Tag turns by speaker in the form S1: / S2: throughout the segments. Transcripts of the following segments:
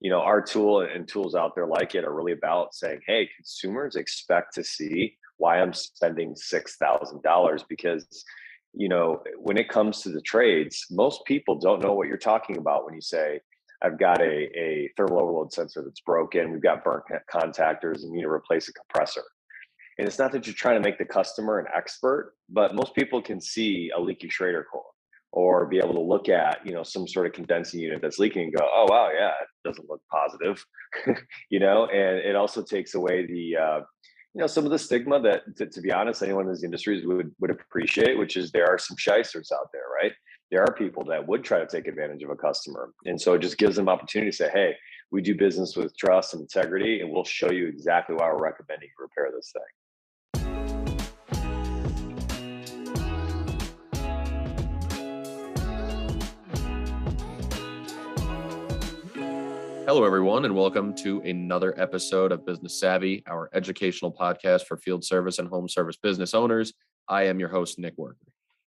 S1: you know, our tool and tools out there like it are really about saying, hey, consumers expect to see why I'm spending $6,000 because you know, when it comes to the trades, most people don't know what you're talking about when you say, I've got a, a thermal overload sensor that's broken, we've got burnt contactors and need to replace a compressor. And it's not that you're trying to make the customer an expert, but most people can see a leaky Schrader core or be able to look at, you know, some sort of condensing unit that's leaking and go, oh, wow, yeah, it doesn't look positive, you know, and it also takes away the, uh, you know some of the stigma that to, to, be honest anyone in these industries would would appreciate which is there are some shysters out there right? There are people that would try to take advantage of a customer and so it just gives them opportunity to say hey we do business with trust and integrity and we'll show you exactly why we're recommending you repair this thing
S2: Hello, everyone, and welcome to another episode of Business Savvy, our educational podcast for field service and home service business owners. I am your host, Nick Worker.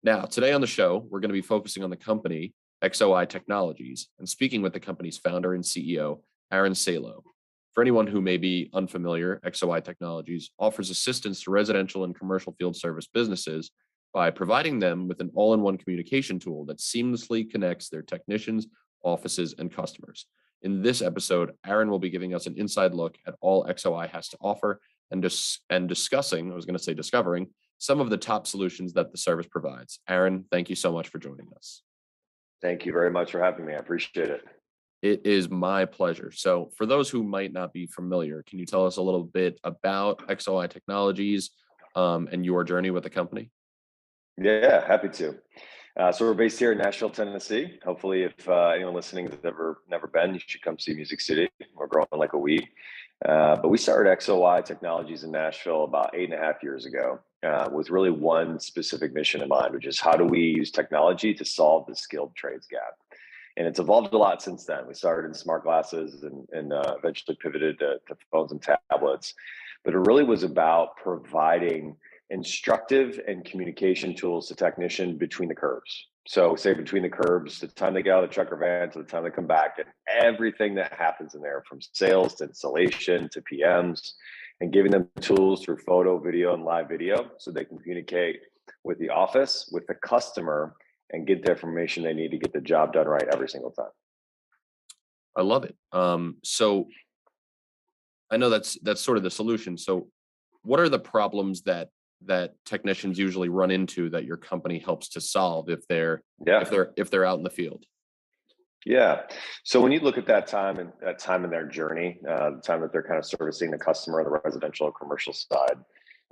S2: Now, today on the show, we're going to be focusing on the company XOI Technologies and speaking with the company's founder and CEO, Aaron Salow. For anyone who may be unfamiliar, XOI Technologies offers assistance to residential and commercial field service businesses by providing them with an all in one communication tool that seamlessly connects their technicians, offices, and customers. In this episode, Aaron will be giving us an inside look at all XOI has to offer and, dis- and discussing, I was going to say discovering, some of the top solutions that the service provides. Aaron, thank you so much for joining us.
S1: Thank you very much for having me. I appreciate it.
S2: It is my pleasure. So, for those who might not be familiar, can you tell us a little bit about XOI Technologies um, and your journey with the company?
S1: Yeah, happy to. Uh, so we're based here in Nashville, Tennessee. Hopefully, if uh, anyone listening has ever never been, you should come see Music City. We're growing like a weed. Uh, but we started XOI Technologies in Nashville about eight and a half years ago uh, with really one specific mission in mind, which is how do we use technology to solve the skilled trades gap? And it's evolved a lot since then. We started in smart glasses and, and uh, eventually pivoted to, to phones and tablets. But it really was about providing instructive and communication tools to technician between the curbs. So say between the curbs, the time they get out of the truck or van to the time they come back, and everything that happens in there from sales to installation to PMs, and giving them tools through photo, video, and live video so they can communicate with the office, with the customer, and get the information they need to get the job done right every single time.
S2: I love it. Um, so I know that's that's sort of the solution. So what are the problems that that technicians usually run into that your company helps to solve if they're yeah. if they're if they're out in the field?
S1: Yeah. So when you look at that time and that time in their journey uh, the time that they're kind of servicing the customer on the residential or commercial side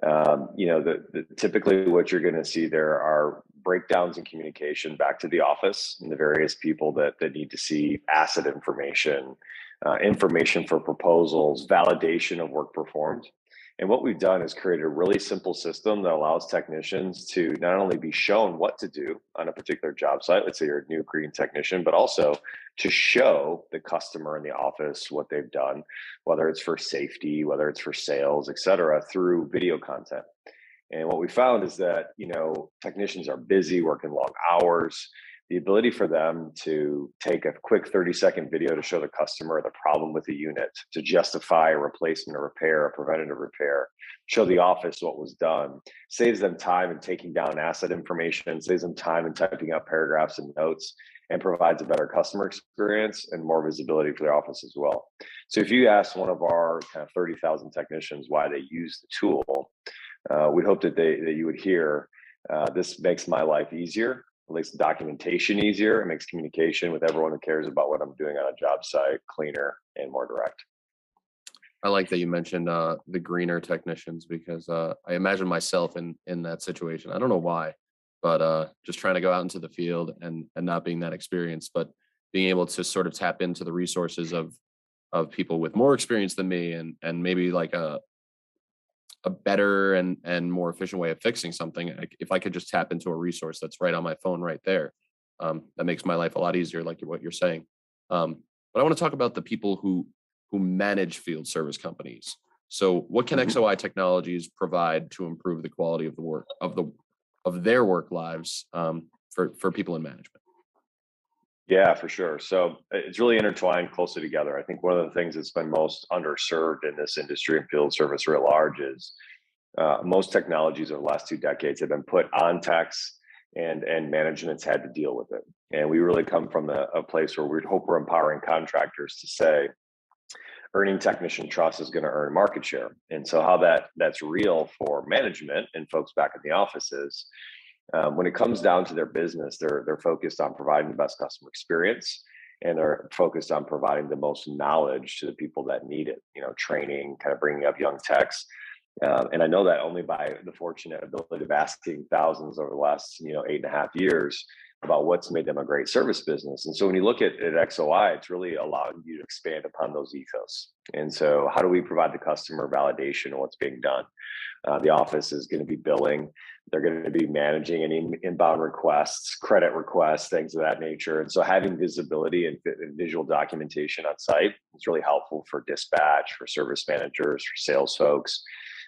S1: um, you know the, the, typically what you're going to see there are breakdowns in communication back to the office and the various people that that need to see asset information uh, information for proposals validation of work performed and what we've done is created a really simple system that allows technicians to not only be shown what to do on a particular job site, let's say you're a new green technician, but also to show the customer in the office what they've done, whether it's for safety, whether it's for sales, et cetera, through video content. And what we found is that, you know, technicians are busy working long hours the ability for them to take a quick 30 second video to show the customer the problem with the unit, to justify a replacement or repair, a preventative repair, show the office what was done, saves them time in taking down asset information, saves them time in typing up paragraphs and notes, and provides a better customer experience and more visibility for their office as well. So if you ask one of our kind of 30,000 technicians why they use the tool, uh, we hope that they that you would hear uh, this makes my life easier makes documentation easier. It makes communication with everyone who cares about what I'm doing on a job site cleaner and more direct.
S2: I like that you mentioned uh, the greener technicians because uh, I imagine myself in in that situation. I don't know why, but uh, just trying to go out into the field and and not being that experienced, but being able to sort of tap into the resources of of people with more experience than me and and maybe like a a better and and more efficient way of fixing something if i could just tap into a resource that's right on my phone right there um, that makes my life a lot easier like what you're saying. Um, but i want to talk about the people who who manage field service companies. So what can mm-hmm. xoi technologies provide to improve the quality of the work of the of their work lives um, for for people in management
S1: Yeah, for sure. So it's really intertwined closely together. I think one of the things that's been most underserved in this industry and field service writ large is uh, most technologies over the last two decades have been put on techs and and management's had to deal with it. And we really come from a, a place where we'd hope we're empowering contractors to say, earning technician trust is going to earn market share. And so how that that's real for management and folks back in the offices, um, when it comes down to their business, they're they're focused on providing the best customer experience and they're focused on providing the most knowledge to the people that need it. You know, training, kind of bringing up young techs. Um, and I know that only by the fortunate ability of asking thousands over the last, you know, eight and a half years about what's made them a great service business. And so when you look at, at XOI, it's really allowing you to expand upon those ethos. And so how do we provide the customer validation of what's being done? Uh, the office is going to be billing. They're going to be managing any inbound requests, credit requests, things of that nature. And so having visibility and, visual documentation on site is really helpful for dispatch, for service managers, for sales folks,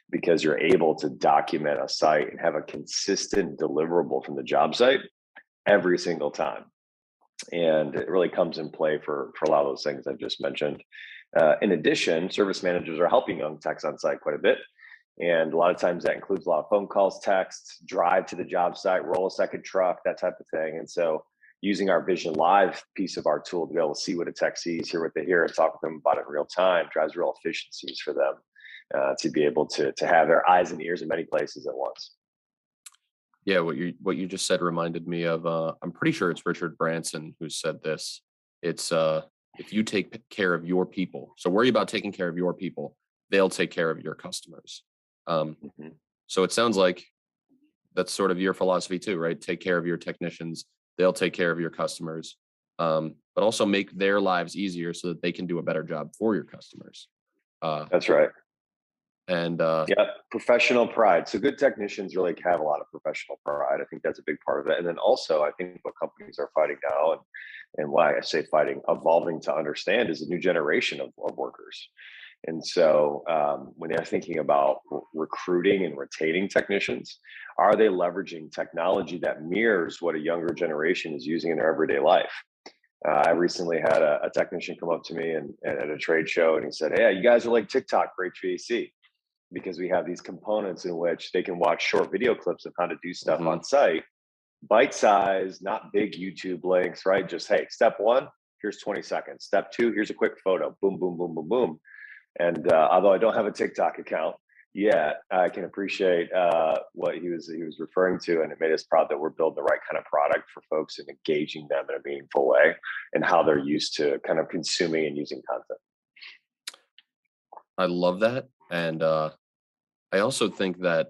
S1: because you're able to document a site and have a consistent deliverable from the job site every single time. And it really comes in play for, for a lot of those things I just mentioned. Uh, in addition, service managers are helping young techs on site quite a bit. And a lot of times that includes a lot of phone calls, texts, drive to the job site, roll a second truck, that type of thing. And so using our Vision Live piece of our tool to be able to see what a tech sees, hear what they hear, and talk with them about it in real time drives real efficiencies for them uh, to be able to, to have their eyes and ears in many places at once.
S2: Yeah, what you what you just said reminded me of uh I'm pretty sure it's Richard Branson who said this. It's uh if you take care of your people, so worry about taking care of your people, they'll take care of your customers. Um mm-hmm. so it sounds like that's sort of your philosophy too, right? Take care of your technicians, they'll take care of your customers. Um, but also make their lives easier so that they can do a better job for your customers.
S1: Uh, that's right.
S2: And uh,
S1: yeah, professional pride. So good technicians really have a lot of professional pride. I think that's a big part of it. And then also, I think what companies are fighting now, and and why I say fighting, evolving to understand, is a new generation of, of workers. And so, um, when they're thinking about re- recruiting and retaining technicians, are they leveraging technology that mirrors what a younger generation is using in their everyday life? Uh, I recently had a, a, technician come up to me and, and, at a trade show, and he said, "Hey, you guys are like TikTok for HVAC." because we have these components in which they can watch short video clips of how to do stuff mm-hmm. on site, bite size, not big YouTube links, right? Just hey, step one, here's 20 seconds. Step two, here's a quick photo. Boom, boom, boom, boom, boom. And uh, although I don't have a TikTok account yet, I can appreciate uh, what he was he was referring to, and it made us proud that we're building the right kind of product for folks and engaging them in a meaningful way, and how they're used to kind of consuming and using content.
S2: I love that, and uh, I also think that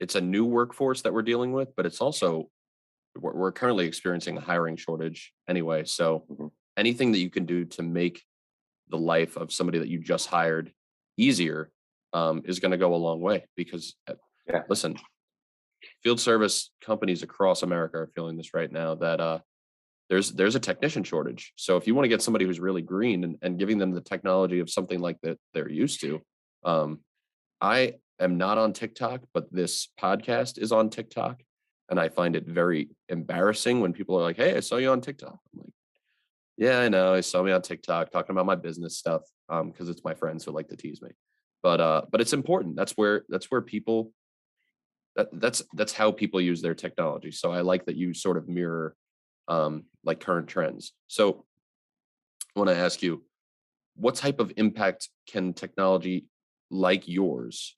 S2: it's a new workforce that we're dealing with, but it's also we're, currently experiencing a hiring shortage anyway. So mm-hmm. anything that you can do to make the life of somebody that you just hired easier um, is going to go a long way because uh, yeah. listen field service companies across america are feeling this right now that uh, there's there's a technician shortage so if you want to get somebody who's really green and, and giving them the technology of something like that they're used to um, i am not on TikTok, but this podcast is on TikTok. And I find it very embarrassing when people are like, Hey, I saw you on TikTok. Yeah, I know. I saw me on TikTok talking about my business stuff. Um, because it's my friends who like to tease me. But uh, but it's important. That's where that's where people that that's that's how people use their technology. So I like that you sort of mirror um like current trends. So I want to ask you, what type of impact can technology like yours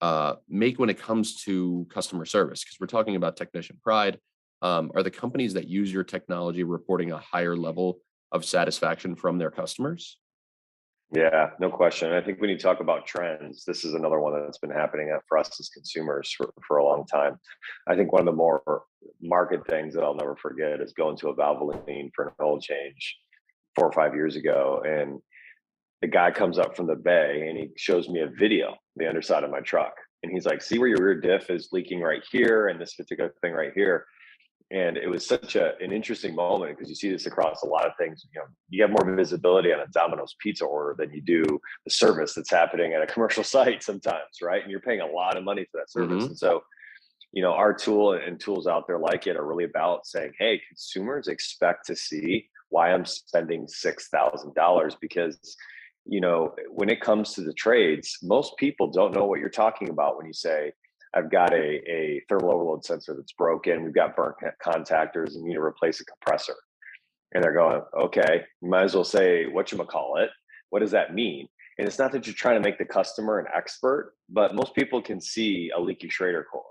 S2: uh, make when it comes to customer service? Because we're talking about technician pride. Um, are the companies that use your technology reporting a higher level of satisfaction from their customers?
S1: Yeah, no question. I think when you talk about trends, this is another one that's been happening for us as consumers for, for a long time. I think one of the more market things that I'll never forget is going to a Valvoline for an oil change four or five years ago. And the guy comes up from the bay and he shows me a video, the underside of my truck. And he's like, see where your rear diff is leaking right here and this particular thing right here. And it was such a, an interesting moment because you see this across a lot of things. You know, you have more visibility on a Domino's pizza order than you do the service that's happening at a commercial site sometimes, right? And you're paying a lot of money for that service. Mm-hmm. And so you know, our tool and tools out there like it are really about saying, hey, consumers expect to see why I'm spending $6,000 because, you know, when it comes to the trades, most people don't know what you're talking about when you say, I've got a, a thermal overload sensor that's broken. We've got burnt contactors and need to replace a compressor. And they're going, okay, you might as well say, what you call it. What does that mean? And it's not that you're trying to make the customer an expert, but most people can see a leaky Schrader core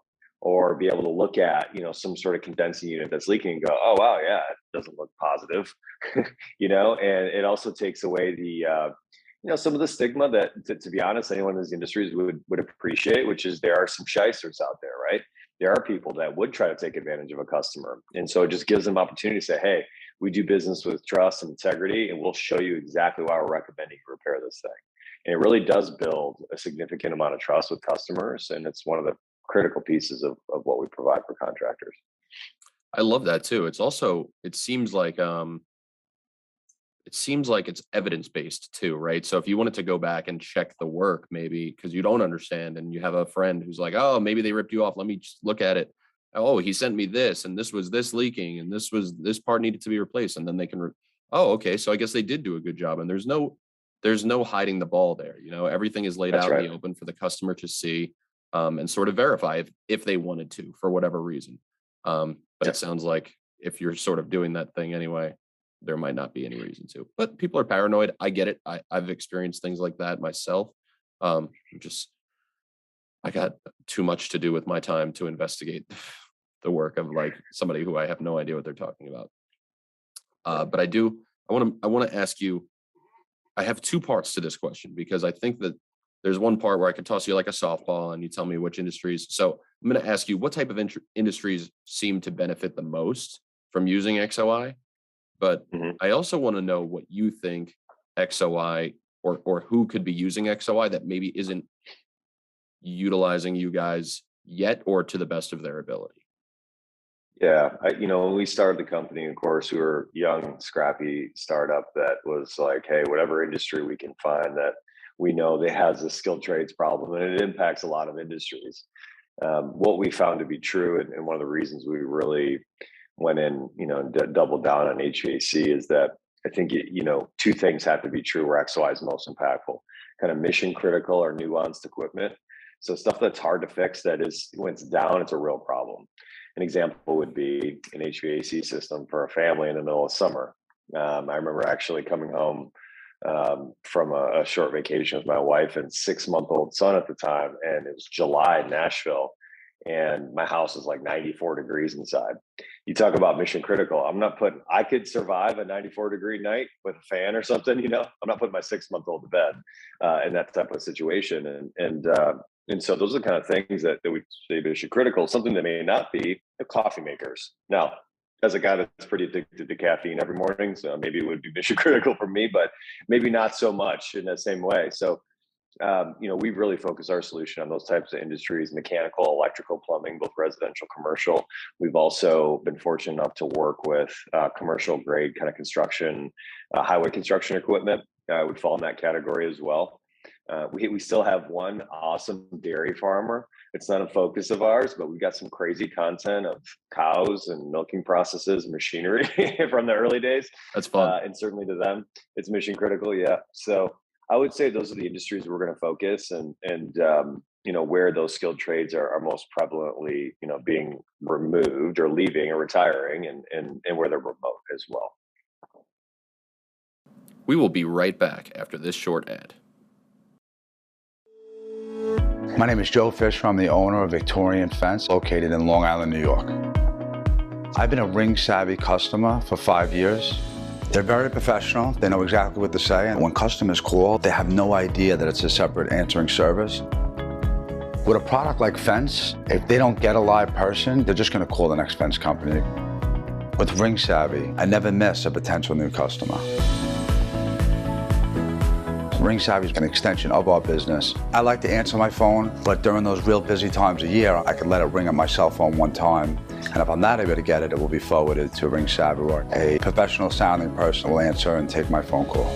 S1: or be able to look at you know some sort of condensing unit that's leaking and go oh wow yeah it doesn't look positive you know and it also takes away the uh, you know some of the stigma that to, to, be honest anyone in these industries would would appreciate which is there are some shysters out there right there are people that would try to take advantage of a customer and so it just gives them opportunity to say hey we do business with trust and integrity and we'll show you exactly why we're recommending you repair this thing and it really does build a significant amount of trust with customers and it's one of the critical pieces of, of what we provide for contractors.
S2: I love that too. It's also it seems like um it seems like it's evidence based too, right? So if you wanted to go back and check the work, maybe because you don't understand, and you have a friend who's like, "Oh, maybe they ripped you off. Let me just look at it." Oh, he sent me this, and this was this leaking, and this was this part needed to be replaced, and then they can. Re- oh, okay, so I guess they did do a good job, and there's no there's no hiding the ball there. You know, everything is laid That's out right. in the open for the customer to see um, and sort of verify if, if they wanted to for whatever reason. Um, but yeah. it sounds like if you're sort of doing that thing anyway, there might not be any reason to. But people are paranoid. I get it. I, I've experienced things like that myself. Um, just I got too much to do with my time to investigate the work of like somebody who I have no idea what they're talking about. Uh, but I do. I want to. I want to ask you. I have two parts to this question because I think that there's one part where I can toss you like a softball and you tell me which industries. So I'm going to ask you what type of in- industries seem to benefit the most from using XOI. But mm-hmm. I also want to know what you think XOI or or who could be using XOI that maybe isn't utilizing you guys yet or to the best of their ability.
S1: Yeah, I, you know, when we started the company, of course, we were young, scrappy startup that was like, hey, whatever industry we can find that we know that has a skilled trades problem and it impacts a lot of industries. Um, what we found to be true, and, and, one of the reasons we really went in, you know, d- doubled down on HVAC is that I think you know two things have to be true where XOI is most impactful: kind of mission critical or nuanced equipment. So stuff that's hard to fix that is when it's down, it's a real problem. An example would be an HVAC system for a family in the middle of summer. Um, I remember actually coming home um, from a, a, short vacation with my wife and six month old son at the time. And it was July in Nashville. And my house is like 94 degrees inside. You talk about mission critical. I'm not putting, I could survive a 94 degree night with a fan or something, you know, I'm not putting my six month old to bed uh, in that type of situation. And, and, uh, and so those are the kind of things that, that we say mission critical, something that may not be the coffee makers. Now, as a guy that's pretty addicted to caffeine every morning, so maybe it would be mission critical for me, but maybe not so much in the same way. So, um, you know, we've really focus our solution on those types of industries: mechanical, electrical, plumbing, both residential, commercial. We've also been fortunate enough to work with uh, commercial grade kind of construction, uh, highway construction equipment. Uh, would fall in that category as well. Uh, we we still have one awesome dairy farmer it's not a focus of ours, but we got some crazy content of cows and milking processes, machinery from the early days.
S2: That's fun. Uh,
S1: and certainly to them, it's mission critical. Yeah. So I would say those are the industries we're going to focus and, and, um, you know, where those skilled trades are, are most prevalently, you know, being removed or leaving or retiring and, and, and where they're remote as well.
S2: We will be right back after this short ad.
S3: My name is Joe Fisher. I'm the owner of Victorian Fence, located in Long Island, New York. I've been a Ring Savvy customer for five years. They're very professional. They know exactly what to say. And when customers call, they have no idea that it's a separate answering service. With a product like Fence, if they don't get a live person, they're just going to call the next fence company. With Ring Savvy, I never miss a potential new customer. Ring Savvy is an extension of our business. I like to answer my phone, but during those real busy times of year, I can let it ring on my cell phone one time. And if I'm not able to get it, it will be forwarded to Ring Savvy where a professional sounding person will answer and take my phone call.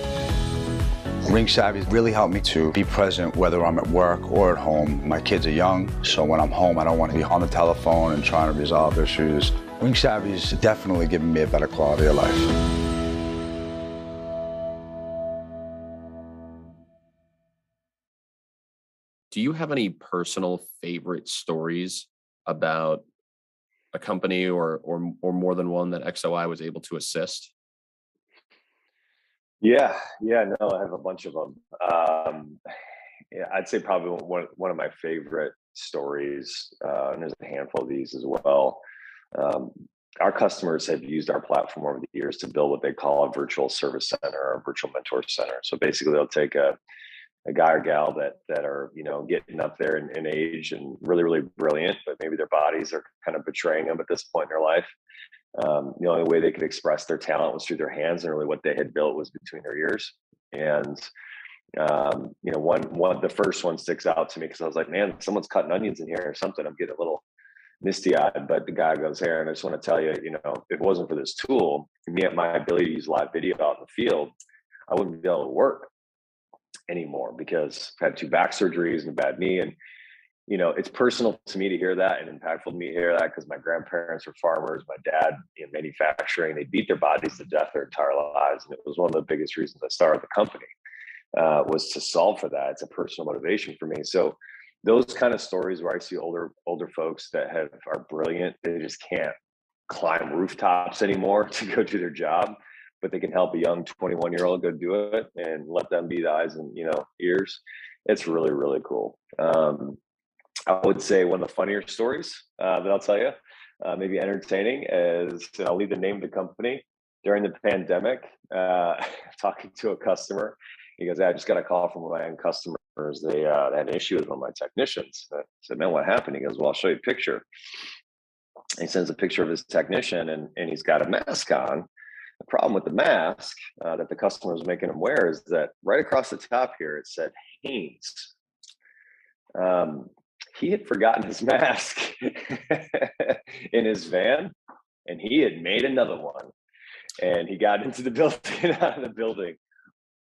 S3: Ring Savvy really helped me to be present whether I'm at work or at home. My kids are young, so when I'm home, I don't want to be on the telephone and trying to resolve issues. Ring Savvy is definitely giving me a better quality of life.
S2: Do you have any personal favorite stories about a company or or or more than one that XOI was able to assist?
S1: Yeah, yeah, no, I have a bunch of them. Um, yeah, I'd say probably one one of my favorite stories, uh, and there's a handful of these as well. Um, our customers have used our platform over the years to build what they call a virtual service center or a virtual mentor center. So basically, they'll take a a guy or gal that that are you know getting up there in, in, age and really really brilliant but maybe their bodies are kind of betraying them at this point in their life. Um, the only way they could express their talent was through their hands and really what they had built was between their ears. And um, you know one one the first one sticks out to me because i was like man someone's cutting onions in here or something. I'm getting a little misty eyed but the guy goes here and i just want to tell you you know if it wasn't for this tool me at my ability to use live video out in the field i wouldn't be able to work anymore because I've had two back surgeries and a bad knee. And, you know, it's personal to me to hear that and impactful to me to hear that because my grandparents were farmers, my dad in manufacturing, they beat their bodies to death their entire lives. And it was one of the biggest reasons I started the company uh, was to solve for that. It's a personal motivation for me. So those kind of stories where I see older, older folks that have are brilliant, they just can't climb rooftops anymore to go do their job but they can help a young 21 year old go do it and let them be the eyes and you know ears. It's really really cool. Um, i would say one of the funnier stories uh, that i'll tell you uh, maybe entertaining is and i'll leave the name of the company. During the pandemic uh, talking to a customer he goes i just got a call from one of my own customers. They, uh, they had an issue with one of my technicians. I said man what happened? He goes well i'll show you a picture. He sends a picture of his technician and, and he's got a mask on problem with the mask uh, that the customer was making him wear is that right across the top here it said Hanes. Um, he had forgotten his mask in his van, and he had made another one. And he got into the building, out of the building.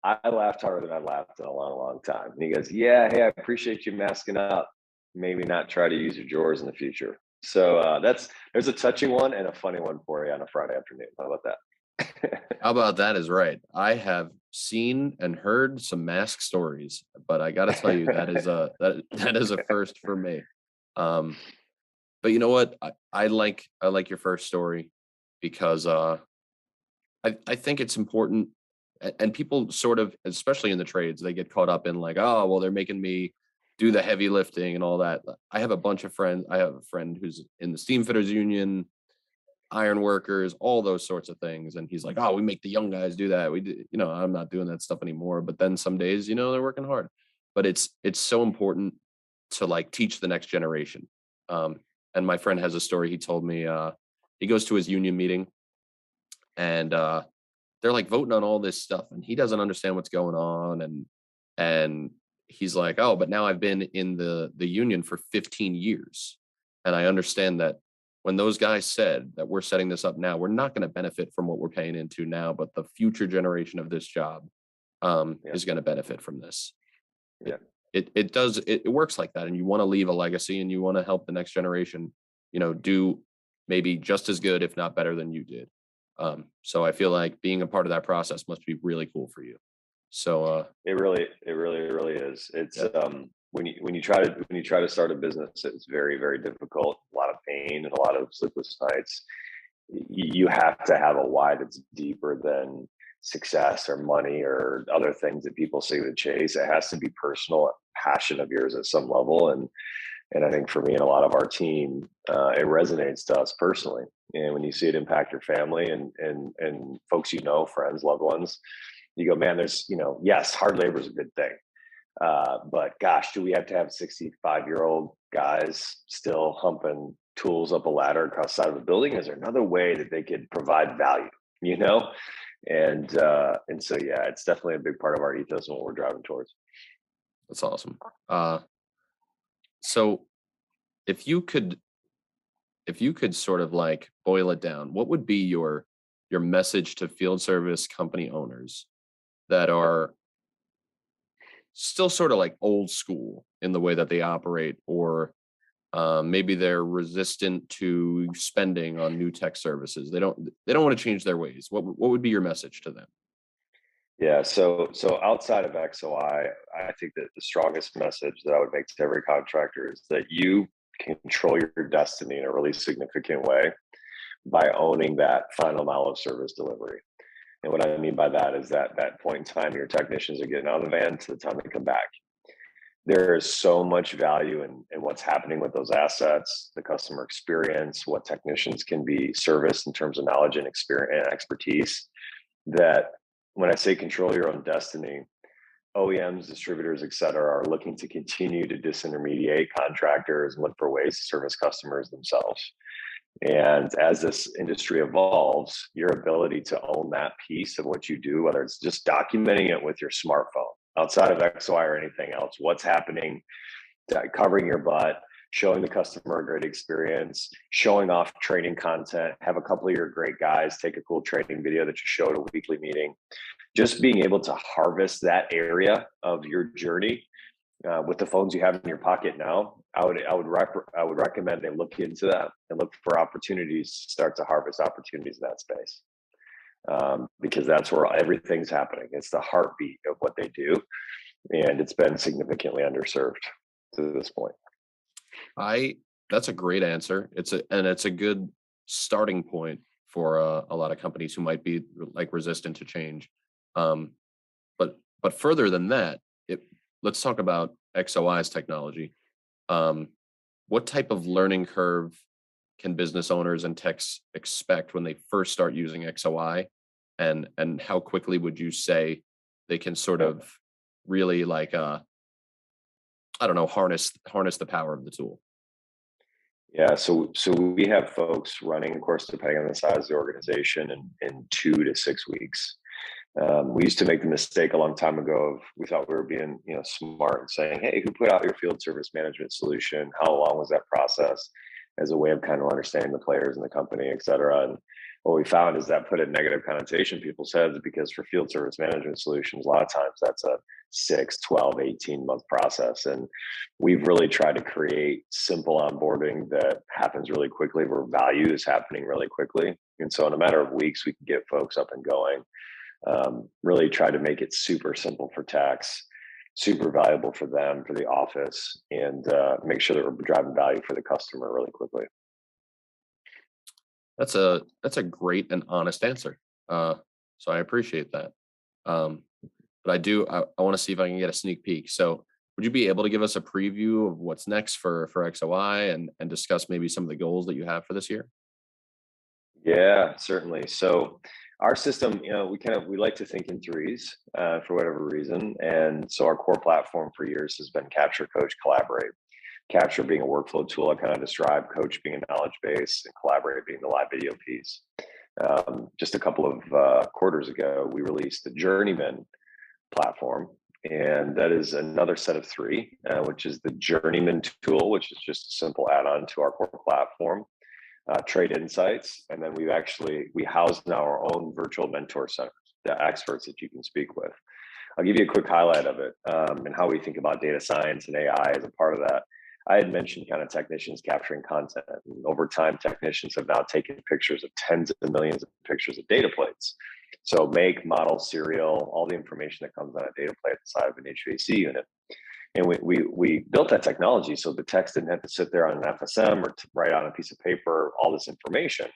S1: I laughed harder than I laughed in a long, long time. And he goes, "Yeah, hey, I appreciate you masking up. Maybe not try to use your drawers in the future." So uh, that's there's a touching one and a funny one for you on a Friday afternoon. How about that?
S2: How about that is right. I have seen and heard some mask stories, but I got to tell you that is a that that is a first for me. Um, but you know what? I, I like I like your first story because uh, I I think it's important, and people sort of, especially in the trades, they get caught up in like, oh, well, they're making me do the heavy lifting and all that. I have a bunch of friends. I have a friend who's in the steam fitters union iron workers, all those sorts of things. And he's like, oh, we make the young guys do that. We, do, you know, I'm not doing that stuff anymore. But then some days, you know, they're working hard. But it's it's so important to like teach the next generation. Um, and my friend has a story. He told me uh, he goes to his union meeting, and uh, they're like voting on all this stuff, and he doesn't understand what's going on. And and he's like, oh, but now I've been in the the union for 15 years, and I understand that when those guys said that we're setting this up now, we're not going to benefit from what we're paying into now, but the future generation of this job um, yeah. is going to benefit from this.
S1: Yeah.
S2: It, it does, it, it works like that. And you want to leave a legacy and you want to help the next generation, you know, do maybe just as good, if not better than you did. Um, so I feel like being a part of that process must be really cool for you. So uh,
S1: it really, it really, really is. It's yeah. um, when you when you try to when you try to start a business, it's very very difficult. A lot of pain and a lot of sleepless nights. You have to have a why that's deeper than success or money or other things that people say to chase. It has to be personal passion of yours at some level, and and I think for me and a lot of our team, uh, it resonates to us personally. And when you see it impact your family and and and folks you know, friends, loved ones, you go, man. There's you know, yes, hard labor is a good thing uh, but gosh, do we have to have 65 year old guys still humping tools up a ladder across the side of a building? Is there another way that they could provide value? You know, and uh, and so yeah, it's definitely a big part of our ethos and what we're driving towards.
S2: That's awesome. Uh, so, if you could, if you could sort of like boil it down, what would be your your message to field service company owners that are still sort of like old school in the way that they operate, or um, maybe they're resistant to spending on new tech services. They don't they don't want to change their ways. What what would be your message to them?
S1: Yeah, so so outside of XOI, I think that the strongest message that I would make to every contractor is that you control your destiny in a really significant way by owning that final mile of service delivery. And what I mean by that is that that point in time your technicians are getting out of the van to the time they come back. There is so much value in, in what's happening with those assets, the customer experience, what technicians can be serviced in terms of knowledge and experience and expertise. That when I say control your own destiny, OEMs, distributors, et cetera, are looking to continue to disintermediate contractors and look for ways to service customers themselves. And as this industry evolves, your ability to own that piece of what you do, whether it's just documenting it with your smartphone outside of XOI or anything else, what's happening, covering your butt, showing the customer a great experience, showing off training content, have a couple of your great guys take a cool training video that you show at a weekly meeting. Just being able to harvest that area of your journey uh, with the phones you have in your pocket now, I would I would rep- I would recommend they look into that and look for opportunities start to harvest opportunities in that space um, because that's where everything's happening. It's the heartbeat of what they do, and it's been significantly underserved to this point.
S2: I that's a great answer. It's a and it's a good starting point for uh, a lot of companies who might be like resistant to change. Um, but but further than that, it let's talk about XOI's technology. Um, what type of learning curve can business owners and techs expect when they first start using XOI, and and how quickly would you say they can sort of really like uh, I don't know harness harness the power of the tool?
S1: Yeah, so so we have folks running, of course, depending on the size of the organization, in, in two to six weeks. Um, we used to make the mistake a long time ago of we thought we were being you know smart and saying, hey, who put out your field service management solution? How long was that process? As a way of kind of understanding the players and the company, et cetera. And what we found is that put a negative connotation people's heads because for field service management solutions, a lot of times that's a 6, 12, 18 month process. And we've really tried to create simple onboarding that happens really quickly where value is happening really quickly. And so in a matter of weeks, we can get folks up and going um, really try to make it super simple for tax super valuable for them for the office and uh, make sure that we're driving value for the customer really quickly.
S2: That's a that's a great and honest answer uh, so i appreciate that um, but i do i, I want to see if i can get a sneak peek so would you be able to give us a preview of what's next for for xoi and and discuss maybe some of the goals that you have for this year?
S1: Yeah certainly so our system, you know, we kind of we like to think in threes uh, for whatever reason, and so our core platform for years has been Capture, Coach, Collaborate. Capture being a workflow tool, I kind of described. Coach being a knowledge base, and Collaborate being the live video piece. Um, just a couple of uh, quarters ago, we released the Journeyman platform, and that is another set of three, uh, which is the Journeyman tool, which is just a simple add-on to our core platform uh, trade insights and then we've actually we house now our own virtual mentor centers the experts that you can speak with. I'll give you a quick highlight of it um, and how we think about data science and ai as a part of that. I had mentioned kind of technicians capturing content and over time technicians have now taken pictures of tens of millions of pictures of data plates. So make model serial all the information that comes on a data plate at the side of an hvac unit and we, we, we built that technology so the text didn't have to sit there on an FSM or write on a piece of paper all this information.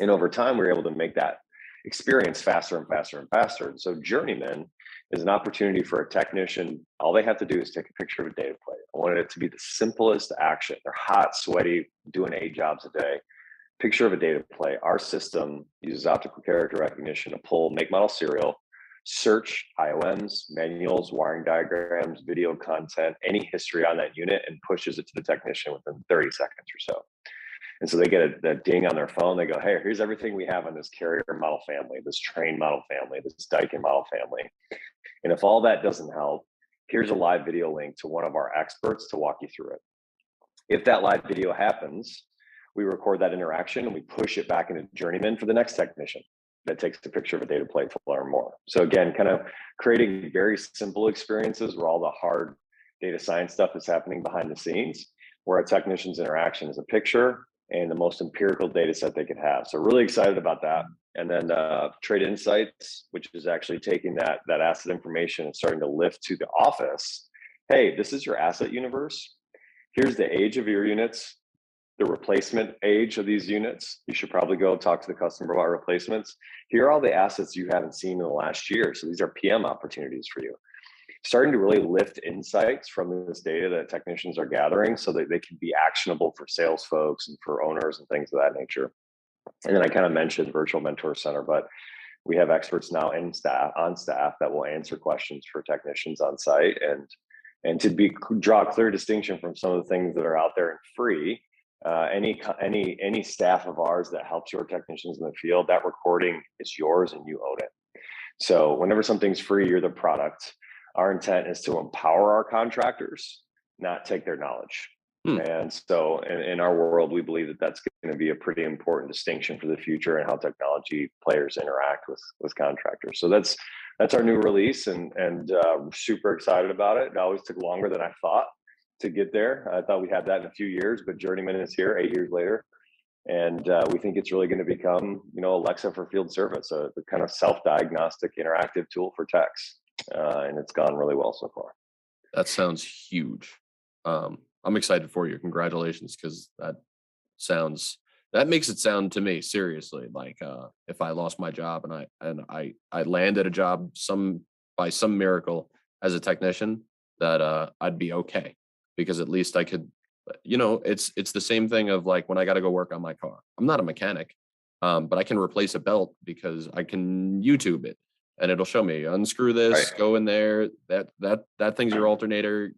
S1: And over time, we were able to make that experience faster and faster and faster. And so Journeyman is an opportunity for a technician. All they have to do is take a picture of a data plate. I wanted it to be the simplest action. They're hot, sweaty, doing eight jobs a day. Picture of a data plate. Our system uses optical character recognition to pull make model serial search IOMs, manuals, wiring diagrams, video content, any history on that unit, and pushes it to the technician within 30 seconds or so. And so they get a, a, ding on their phone. They go, hey, here's everything we have on this carrier model family, this Trane model family, this Daikin model family. And if all that doesn't help, here's a live video link to one of our experts to walk you through it. If that live video happens, we record that interaction and we push it back into Journeyman for the next technician. That takes a picture of a data plate to learn more. So again, kind of creating very simple experiences where all the hard data science stuff is happening behind the scenes, where a technician's interaction is a picture and the most empirical data set they could have. So really excited about that. And then uh, Trade Insights, which is actually taking that that asset information and starting to lift to the office. Hey, this is your asset universe. Here's the age of your units the replacement age of these units. You should probably go talk to the customer about replacements. Here are all the assets you haven't seen in the last year. So these are PM opportunities for you. Starting to really lift insights from this data that technicians are gathering so that they can be actionable for sales folks and for owners and things of that nature. And then I kind of mentioned virtual mentor center, but we have experts now in staff on staff that will answer questions for technicians on site and and to be draw a clear distinction from some of the things that are out there and free uh, any any any staff of ours that helps your technicians in the field, that recording is yours and you own it. So whenever something's free, you're the product. Our intent is to empower our contractors, not take their knowledge. Hmm. And so in, in, our world, we believe that that's going to be a pretty important distinction for the future and how technology players interact with with contractors. So that's that's our new release, and and uh, super excited about it. It always took longer than I thought to get there. I thought we had that in a few years, but Journeyman is here eight years later. And uh, we think it's really going to become, you know, Alexa for field service, a, a kind of self-diagnostic interactive tool for techs. Uh, and it's gone really well so far.
S2: That sounds huge. Um, I'm excited for you. Congratulations, because that sounds that makes it sound to me seriously like uh, if I lost my job and I and I I landed a job some by some miracle as a technician that uh, I'd be okay because at least I could, uh, you know, it's it's the same thing of like when I got to go work on my car. I'm not a mechanic, um, but I can replace a belt because I can YouTube it and it'll show me unscrew this, right. go in there. That that that thing's your alternator.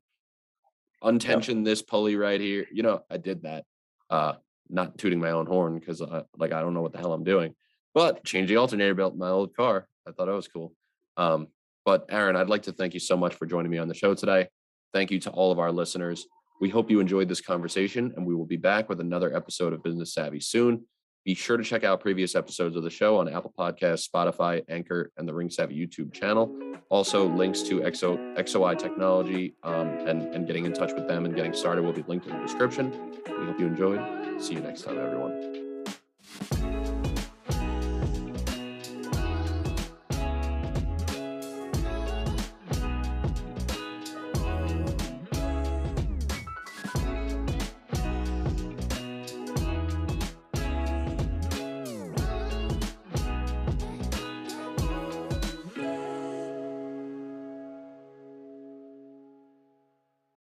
S2: Untension yep. this pulley right here. You know, I did that. Uh, not tooting my own horn because like I don't know what the hell I'm doing. But change the alternator belt in my old car. I thought it was cool. Um, but Aaron, I'd like to thank you so much for joining me on the show today. Thank you to all of our listeners. We hope you enjoyed this conversation, and we will be back with another episode of Business Savvy soon. Be sure to check out previous episodes of the show on Apple Podcasts, Spotify, Anchor, and the Ring Savvy YouTube channel. Also, links to XO, XOI Technology um, and, and getting in touch with them and getting started will be linked in the description. We hope you enjoyed. See you next time, everyone.